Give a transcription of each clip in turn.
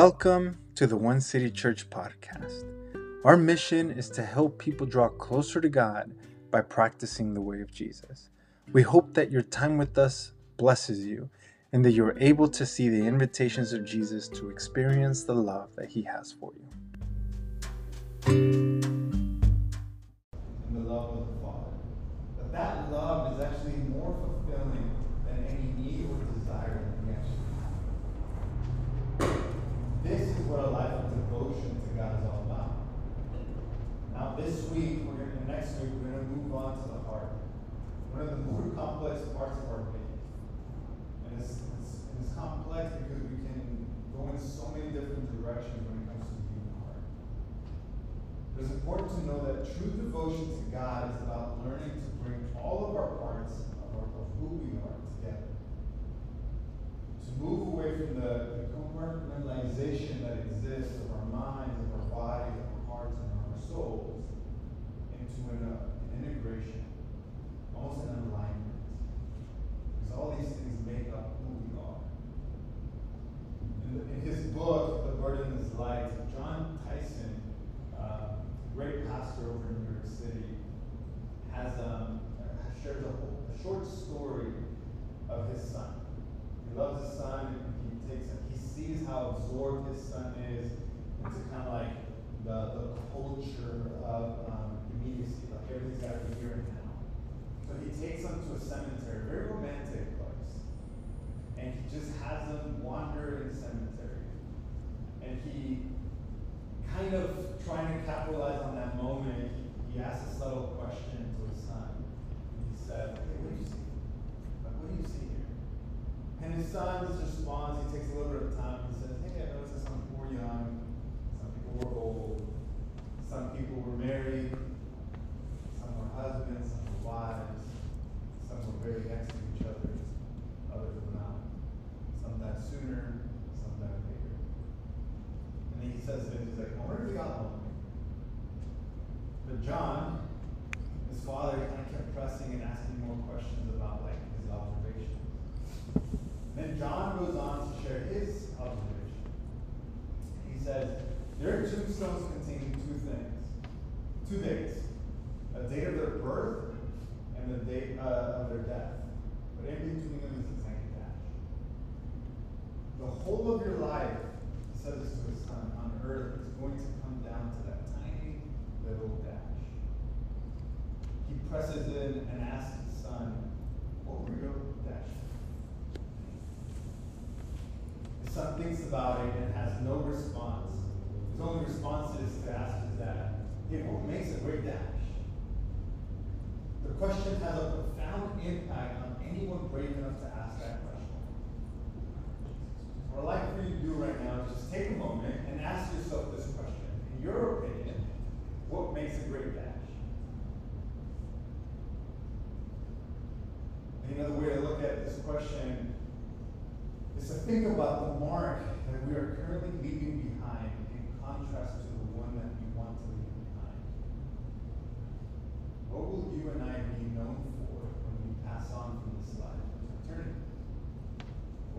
Welcome to the One City Church podcast. Our mission is to help people draw closer to God by practicing the way of Jesus. We hope that your time with us blesses you and that you're able to see the invitations of Jesus to experience the love that he has for you. And the love of the Father. That that love is actually more fulfilling than any need or desire that we actually have. This is what a life of devotion to God is all about. Now this week, we're gonna, next week, we're gonna move on to the heart. One of the more complex parts of our faith. And it's, it's, it's complex because we can go in so many different directions when it comes to the human heart. But it's important to know that true devotion to God is about learning to bring all of our parts of, our, of who we are together. To move away from the, the compartmentalization that exists of our minds, of our bodies, of our hearts, and our souls into an, uh, an integration, almost an alignment. Because all these things make up who we are. In, in his book, The Burden is Light, Jon Tyson, uh, a great pastor over in New York City, has um, shares a, whole, a short story of his son. He loves his son, and he takes him. He sees how absorbed his son is into kind of like the, the culture of um, immediacy, like everything's got to be here and now. So he takes him to a cemetery, a very romantic place, and he just has them wander in the cemetery, and he kind of trying to capitalize on that moment, he, he asks a subtle question to his son. He said, Hey, what do you see? Like, what do you see here? And his son responds, he takes a little bit of time, he says, Hey, I noticed that some people were young, some people were old, some people were married, some were husbands, some were wives, some were very next to each other, others were not. Some died sooner, some died later. And then he says to him, he's like, I wonder if he got lonely. But Jon, his father, kind of kept pressing and asking more questions about like his observations. Then Jon goes on to share his observation. He says, There are tombstones containing two things, two dates, a date of their birth and the date uh, of their death. But in between them is a tiny dash. The whole of your life, he says to his son, on earth is going to come down to that tiny little dash. Presses in and asks his son, What were your dash? His son thinks about it and has no response. His only response is to ask his dad, Hey, what makes a great dash? The question has a profound impact on anyone brave enough to ask that question. What I'd like for you to do right now is just take a moment and ask yourself this question. In your opinion, what makes a great dash? Another way to look at this question is to think about the mark that we are currently leaving behind in contrast to the one that we want to leave behind. What will you and I be known for when we pass on from this life into eternity?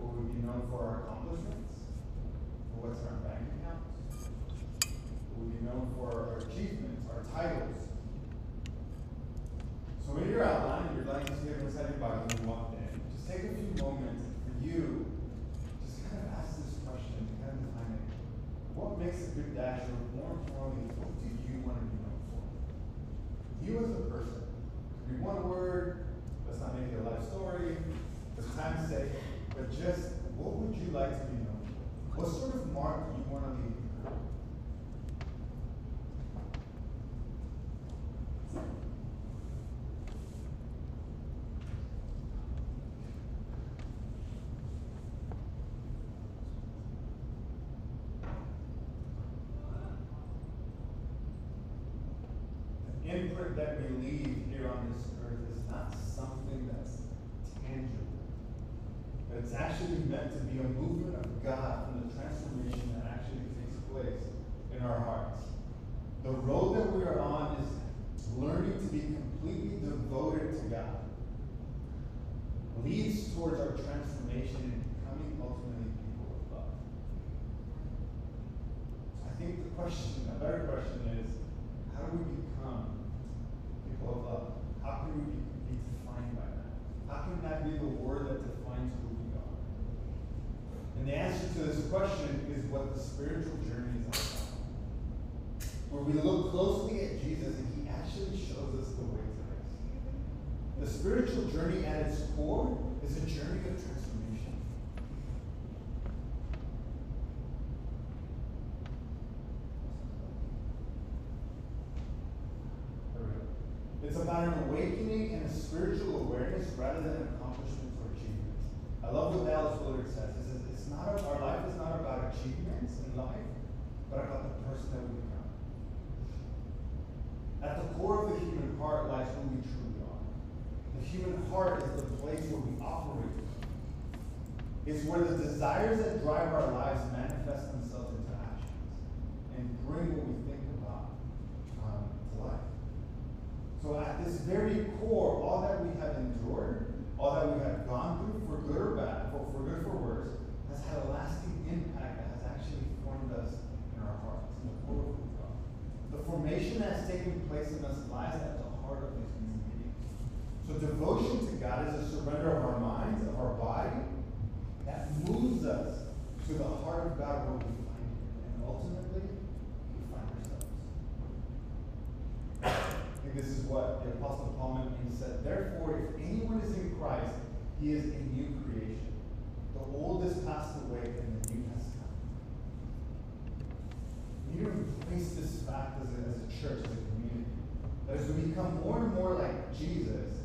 Will we be known for our accomplishments? For what's in our bank account? Will we be known for our achievements, our titles? So in your outline, you're like to see everyone's head about when you walked in. Just take a few moments for you, just kind of ask this question, kind of define it. What makes a good dasher? More importantly, what do you want to be known for? You as a person. Could be one word, let's not make it a life story, for time's sake, but just what would you like to be known for? What sort of mark do you want to leave behind? Imprint that we leave here on this earth is not something that's tangible. But it's actually meant to be a movement of God from the transformation that actually takes place in our hearts. The road that we are on is learning to be completely devoted to God. Leads towards our transformation and becoming ultimately people of love. spiritual journey is all about. Where we look closely at Jesus and he actually shows us the way to rest. The spiritual journey at its core is a journey of transformation. It's about an awakening and a spiritual awareness rather than accomplishments or achievements. I love what Dallas Willard says. He says it's not our life is not about achievements in life, but about the person that we become. At the core of the human heart lies who we truly are. The human heart is the place where we operate. It's where the desires that drive our lives manifest themselves into actions and bring what we think about um, to life. So at this very core, all that we have endured, all that we have gone through, for good or bad, for, for good or for worse, has had a lasting impact that has actually formed us in our hearts, in the core of who we are. The formation that has taken place in us lies at the heart of these new meetings. So devotion to God is a surrender of our minds, of our body, that moves us to the heart of God where we find Him. And ultimately, we find ourselves. Think this is what the Apostle Paul meant when he said, Therefore, if anyone is in Christ, he is a new creation. The old has passed away and the new has come. We need to embrace this fact as a, as a church, as a community. That as we become more and more like Jesus,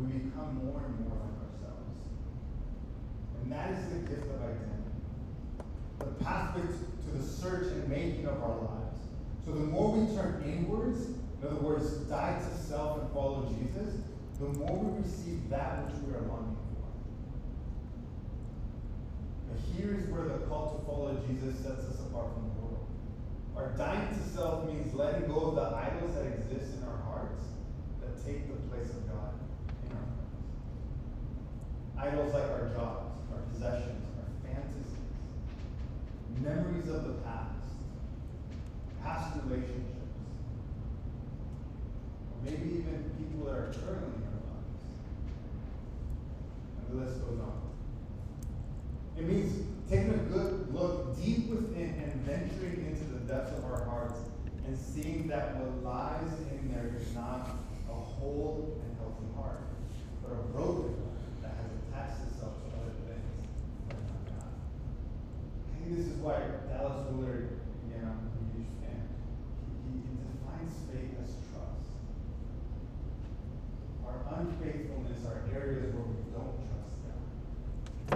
we become more and more like ourselves. And that is the gift of identity. The pathway to the search and making of our lives. So the more we turn inwards, in other words, die to self and follow Jesus, the more we receive that which we are longing for. But here is where the call to follow Jesus sets us apart from the world. Our dying to self means letting go of the idols that exist in our hearts that take the place of God in our hearts. Idols like our jobs, our possessions, our fantasies, memories of the past, past relationships, or maybe even people that are currently in our lives. And the list goes on. It means taking a good look deep within and venturing into the depths of our hearts and seeing that what lies in there is not a whole and healthy heart, but a broken heart that has attached itself to other things that are not God. Why Dallas Willard, you know, I'm a huge fan, he, he defines faith as trust. Our unfaithfulness are areas where we don't trust God.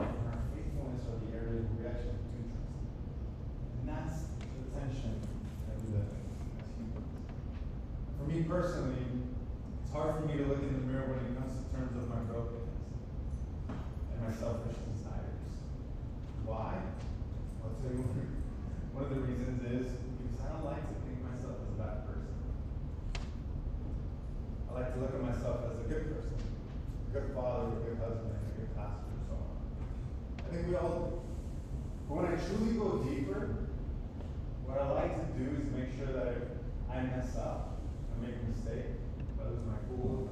And our faithfulness are the areas where we actually do trust Him. And that's the tension that we live in as humans. For me personally, it's hard for me to look in the mirror when it comes to terms of my brokenness and my selfish desires. Why? I'll tell you one, one of the reasons is because I don't like to think myself as a bad person. I like to look at myself as a good person, a good father, a good husband, a good pastor, and so on. Think we all. But when I truly go deeper, what I like to do is make sure that if I mess up, I make a mistake, if I lose my cool,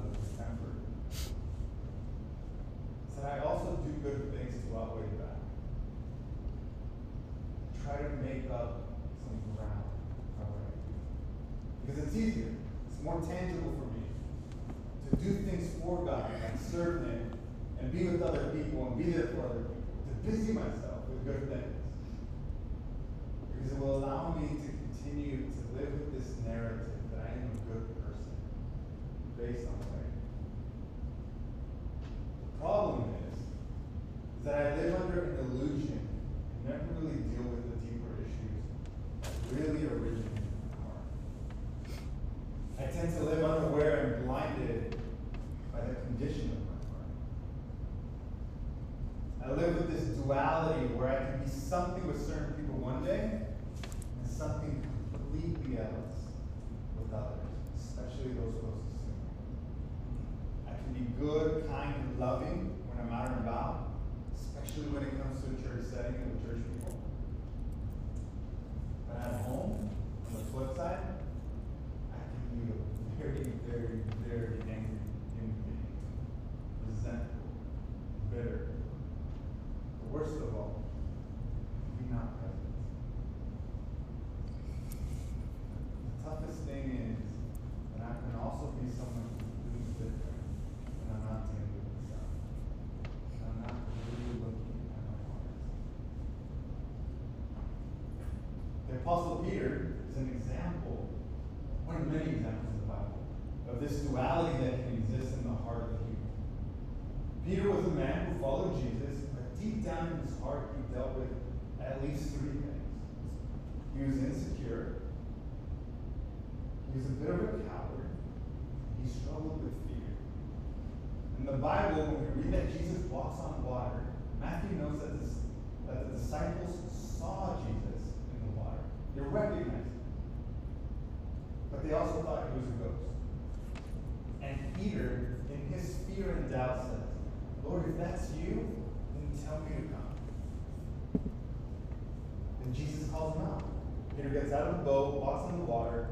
Peter gets out of the boat, walks on the water.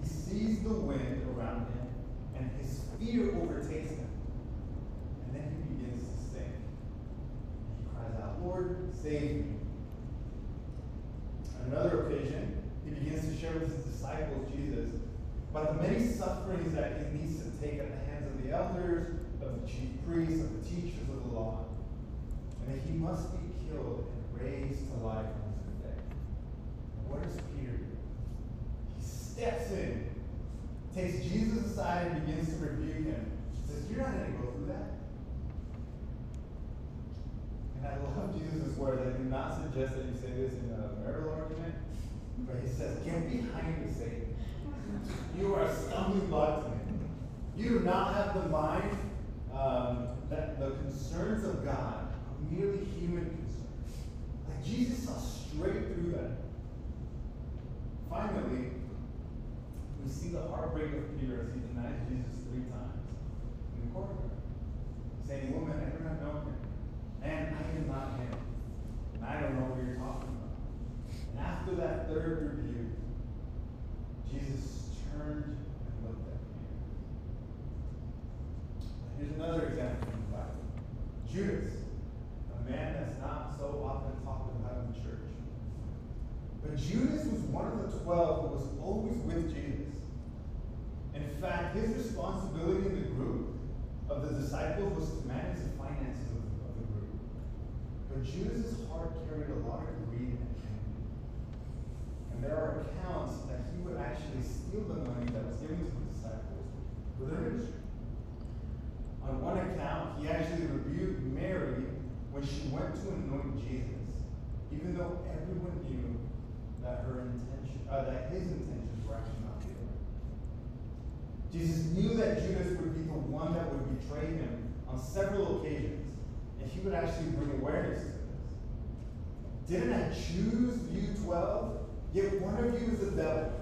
He sees the wind around him, and his fear overtakes him. And then he begins to sink. He cries out, Lord, save me. On another occasion, he begins to share with his disciples, Jesus, about the many sufferings that he needs to take at the hands of the elders, of the chief priests, of the teachers of the law, and that he must be killed and raised to life on the third day. And what does Peter do? He steps in, takes Jesus aside, and begins to rebuke him. He says, You're not going to go through that. And I love Jesus' words. I do not suggest that you say this in a marital argument, but he says, Get behind me, Satan. You are a stumbling block to me. You do not have the mind um, that the concerns of God are merely human concerns. Like Jesus saw straight through that. Finally, we see the heartbreak of Peter as he denies Jesus three times in the courtroom, saying, Woman, I do not know him. And I am not him. And I don't know what you're talking about. And after that third rebuke, Jesus turned and looked at Peter. Here's another example from the Bible. Judas, a man that's not so often talked about in the church. But Judas was one of the twelve who was always with Jesus. In fact, his responsibility in the group of the disciples was to manage the finances of, of the group. But Judas's heart carried a lot of greed and envy. And there are accounts that he would actually steal the money that was given to the disciples for their ministry. On one account, he actually rebuked Mary when she went to anoint Jesus, even though everyone knew that her intention, uh, that his intentions were actually not pure. Jesus knew that Judas would be the one that would betray him on several occasions, and he would actually bring awareness to this. Didn't I choose you twelve? Yet one of you is the devil.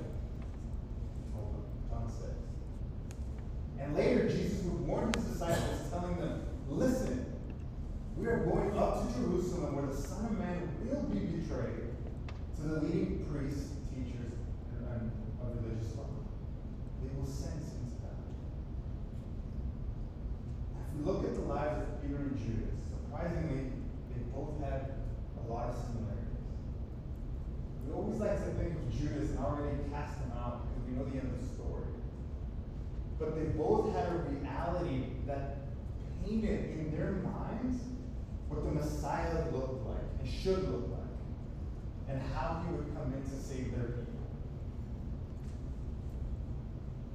John says. And later, Jesus would warn his disciples, telling them, Listen, we are going up to Jerusalem where the Son of Man will be betrayed the leading priests, teachers, and, of religious law. They will sentence him to death. If we look at the lives of Peter and Judas, surprisingly, they both had a lot of similarities. We always like to think of Judas and already cast him out because we know the end of the story. But they both had a reality that painted in their minds what the Messiah looked like and should look like, and how he would come in to save their people.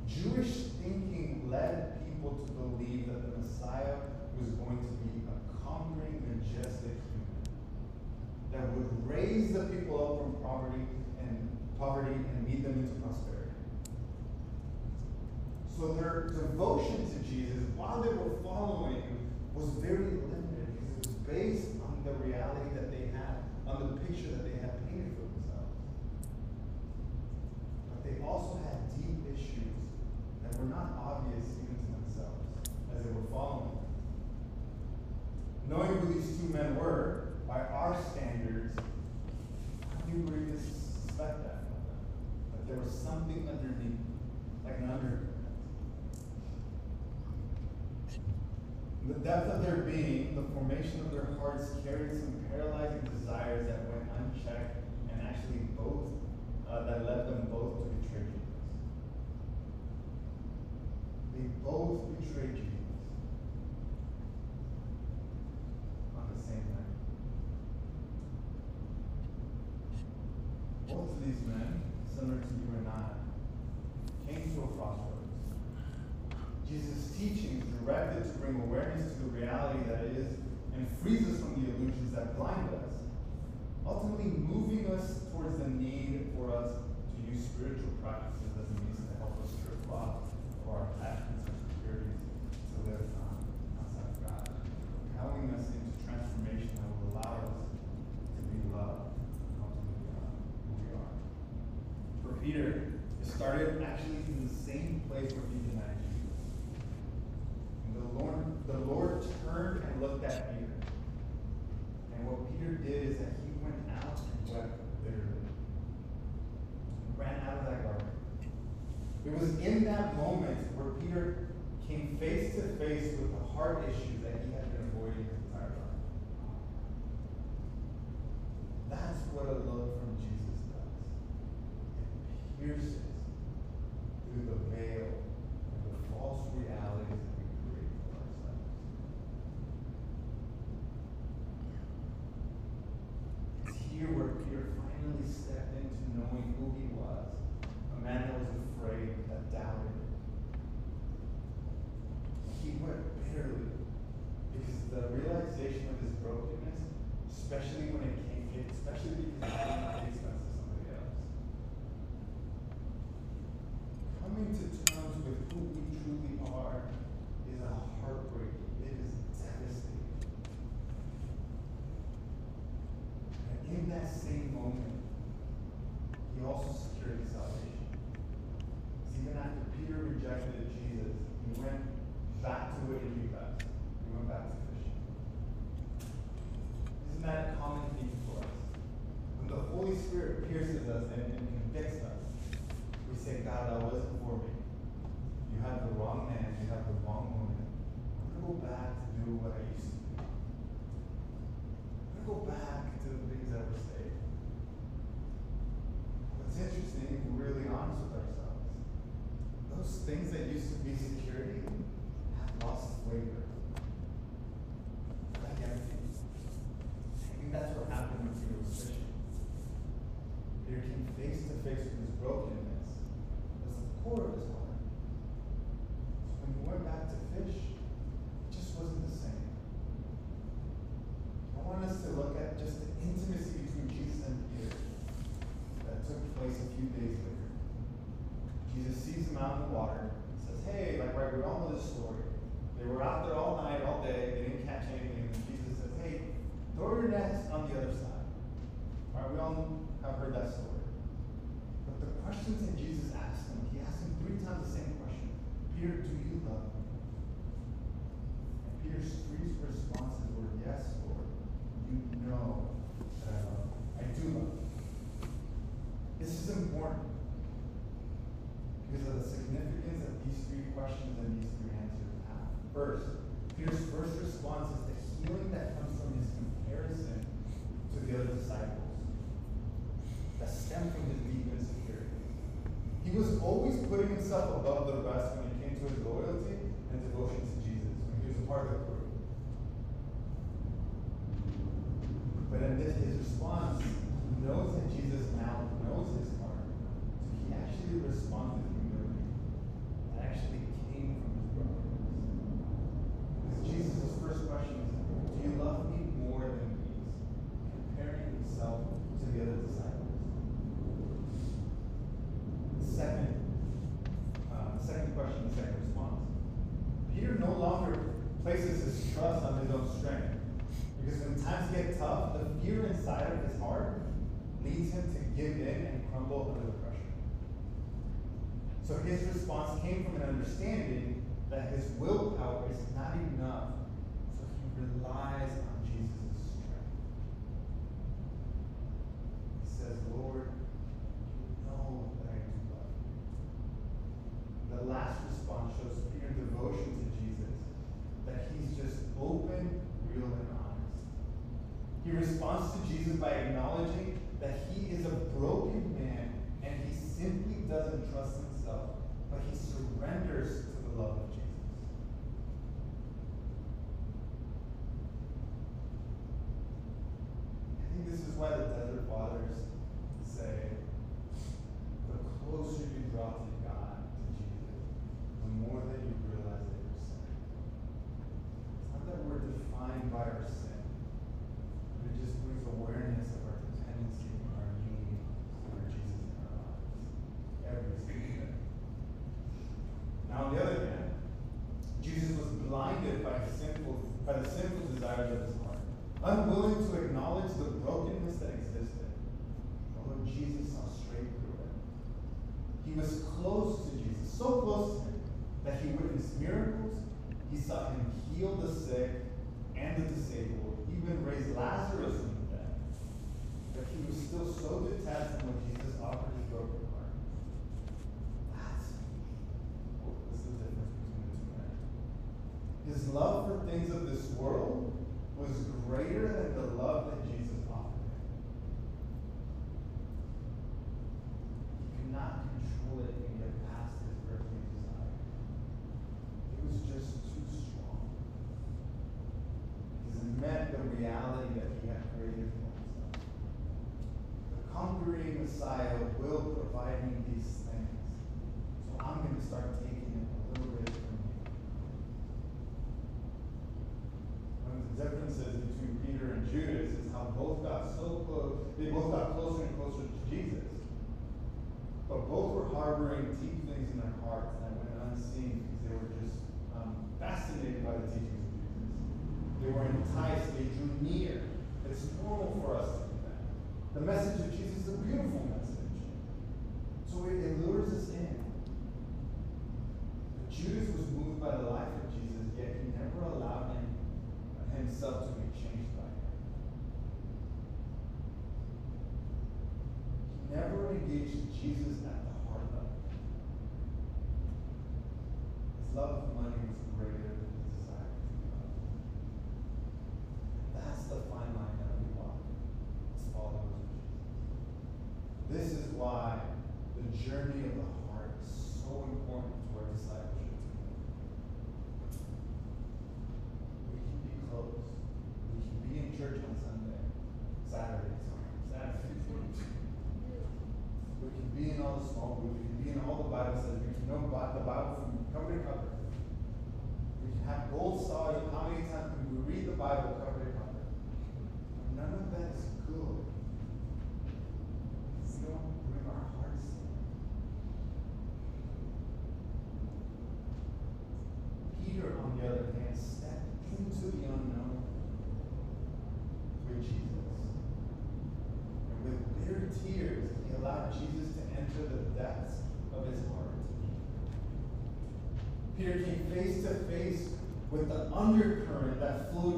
Jewish thinking led people to believe that the Messiah was going to be a conquering, majestic human that would raise the people up from poverty and poverty and lead them into prosperity. So their devotion to Jesus, while they were following was very limited because it was based on the reality that they had, on the picture that they had painted for themselves. But also had deep issues that were not obvious even to themselves as they were following him. Knowing who these two men were, by our standards, do you really suspect that them? That there was something underneath, like an undercurrent. The depth of their being, the formation of their hearts carried some paralyzing desires that went unchecked That moments where Peter came face to face with the heart issues that he had Spirit pierces us and, and convicts us, we say, God, that wasn't for me. You have the wrong man. You have the wrong woman. I'm going to go back to do what I used to do. I'm going to go back to the things that were saved. What's interesting, if we're really honest with ourselves, those things that used to be security have lost flavor. This is important because of the significance of these three questions and these three answers have. First, Peter's first response is the healing that comes from his comparison to the other disciples that stemmed from his deep insecurity. He was always putting himself above the rest when it came to his loyalty and devotion to Jesus. When he was a part of the by acknowledging by the teachings of Jesus. They were enticed, they drew near. It's normal for us to do that. The message of Jesus is a beautiful message. So it, it lures us in. But Judas was moved by the life of Jesus, yet he never allowed him, himself to be changed by it. He never engaged Jesus at the heart of it. His love of money was greater the undercurrent that flowed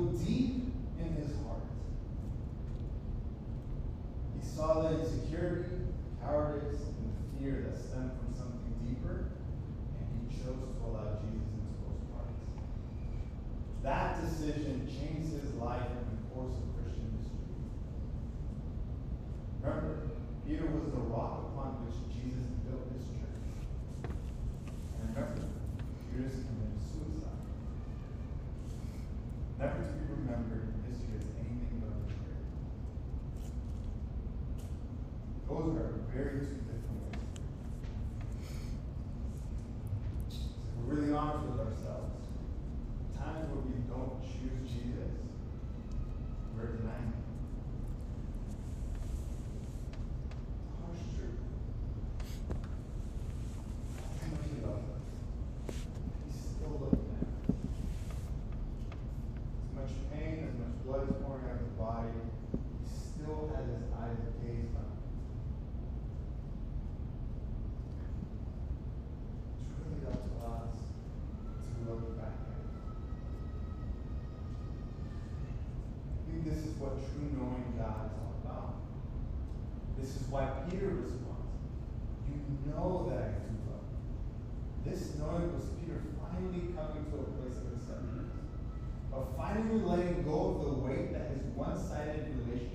coming to a place of acceptance, but finally letting go of the weight that his one sided relationship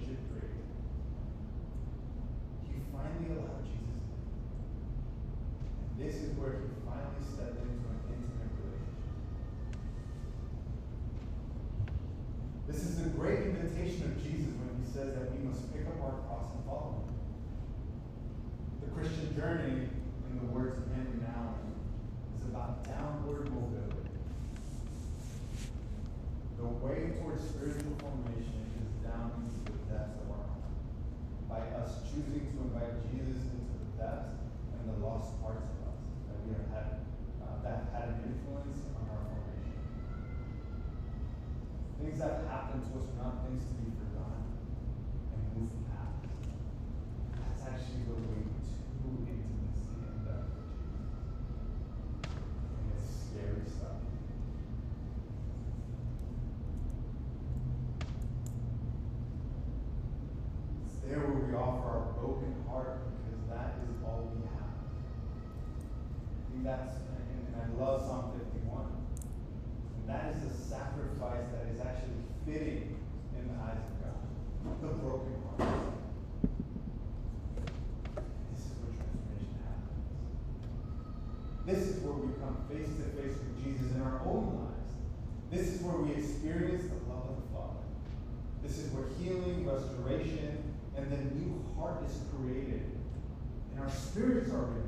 because that is all we have. I think that's, and, I love Psalm 51. And that is the sacrifice that is actually fitting in the eyes of God, the broken heart. This is where transformation happens. This is where we come face to face with Jesus in our own lives. This is where we experience the love of the Father. This is where healing, restoration, and the new heart is created, and our spirits are renewed.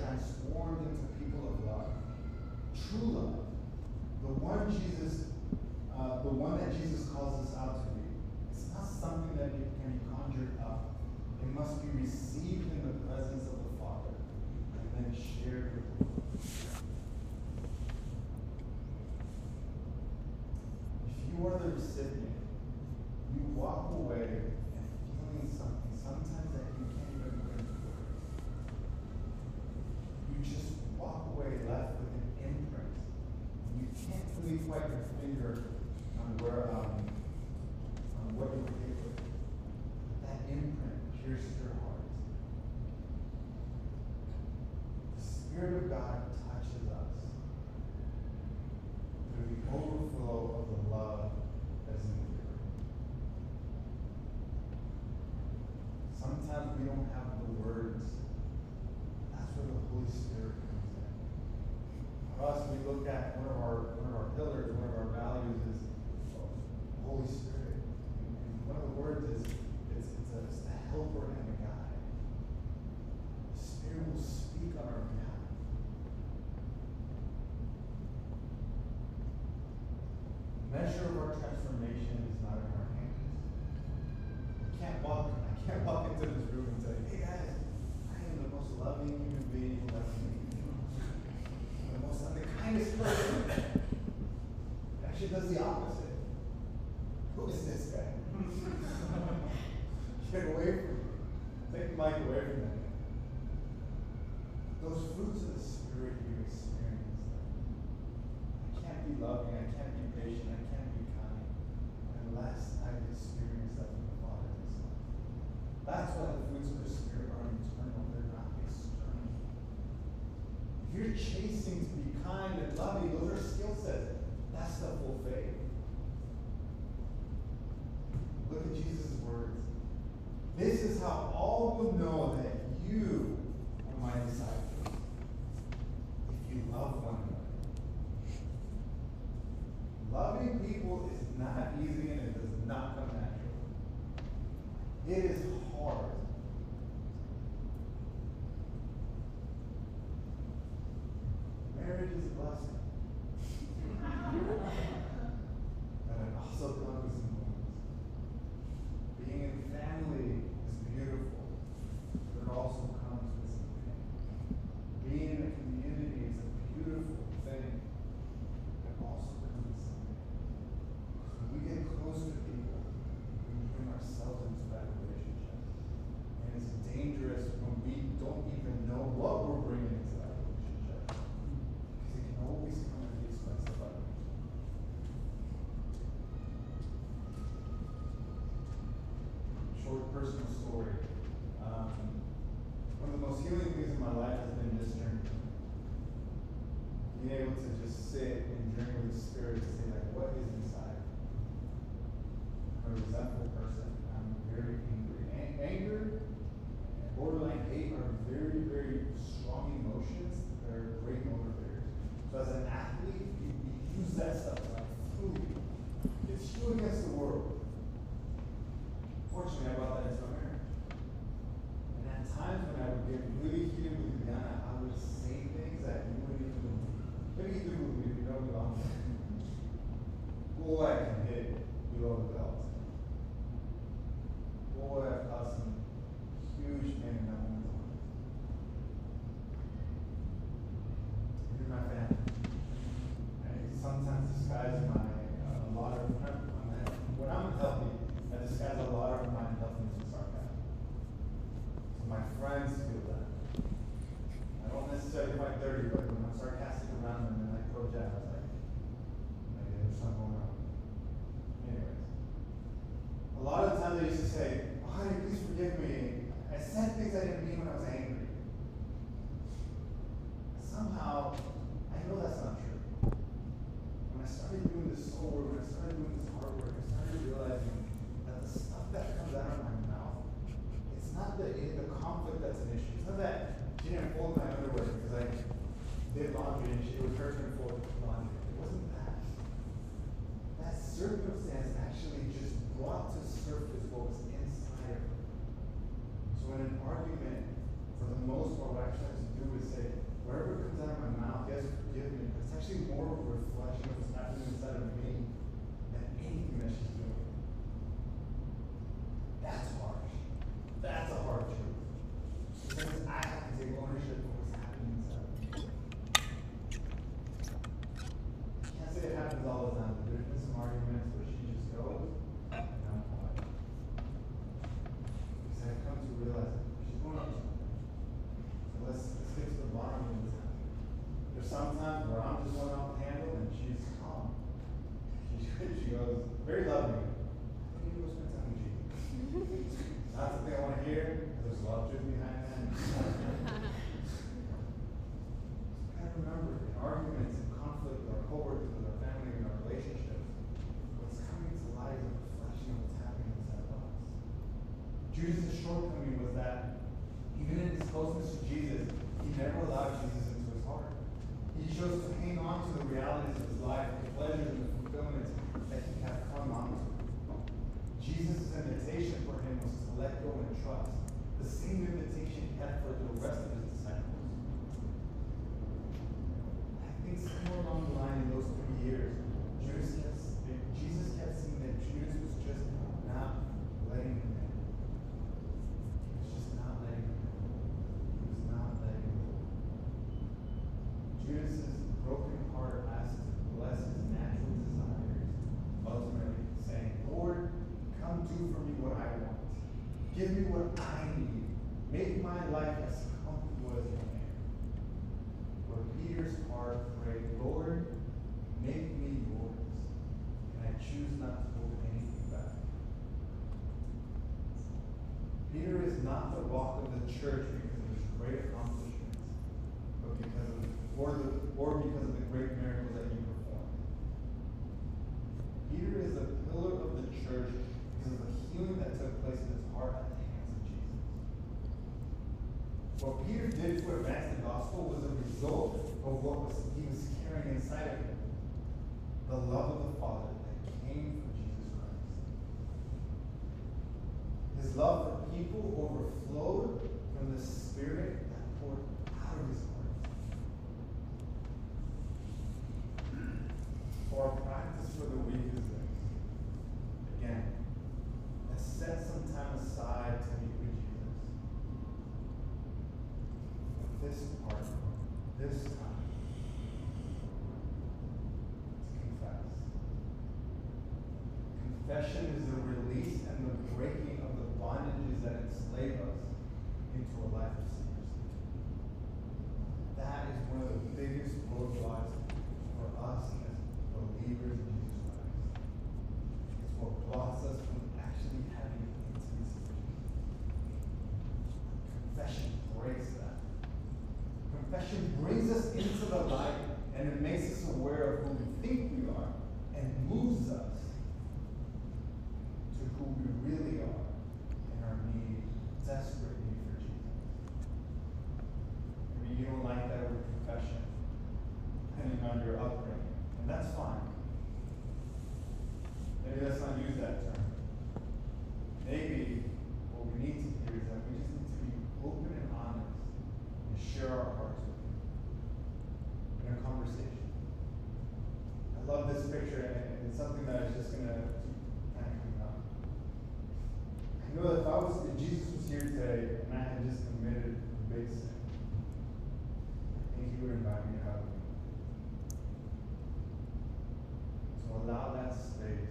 transformed into people of love, true love, the one Jesus, uh, the one that Jesus calls us out to be. It's not something that can be conjured up. It must be received church because of his great accomplishments, but because of, or, the, or because of the great miracles that he performed. Peter is a pillar of the church because of the healing that took place in his heart at the hands of Jesus. What Peter did to advance the gospel was a result of what was this if I was, if Jesus was here today and I had just committed a big sin, I think he would invite me to have a meal. So allow that space.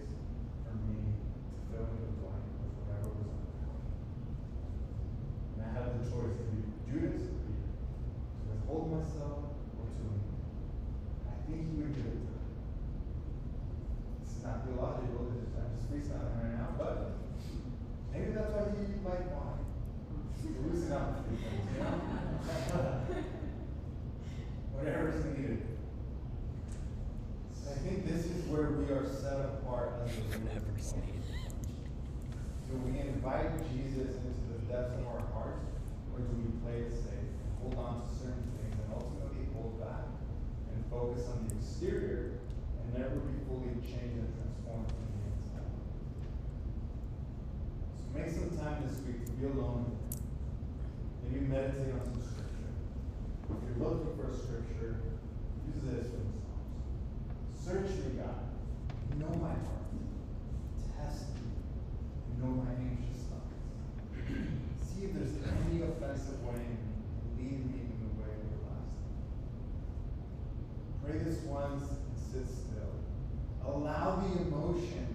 focus on the exterior and never be fully changed and transformed from the inside. So make some time this week to be alone. Maybe meditate on some scripture. If you're looking for a scripture, use this from the Psalms. Search me, God. Know my heart. Test me. Know my anxiousness. greatest ones sit still. Allow the emotion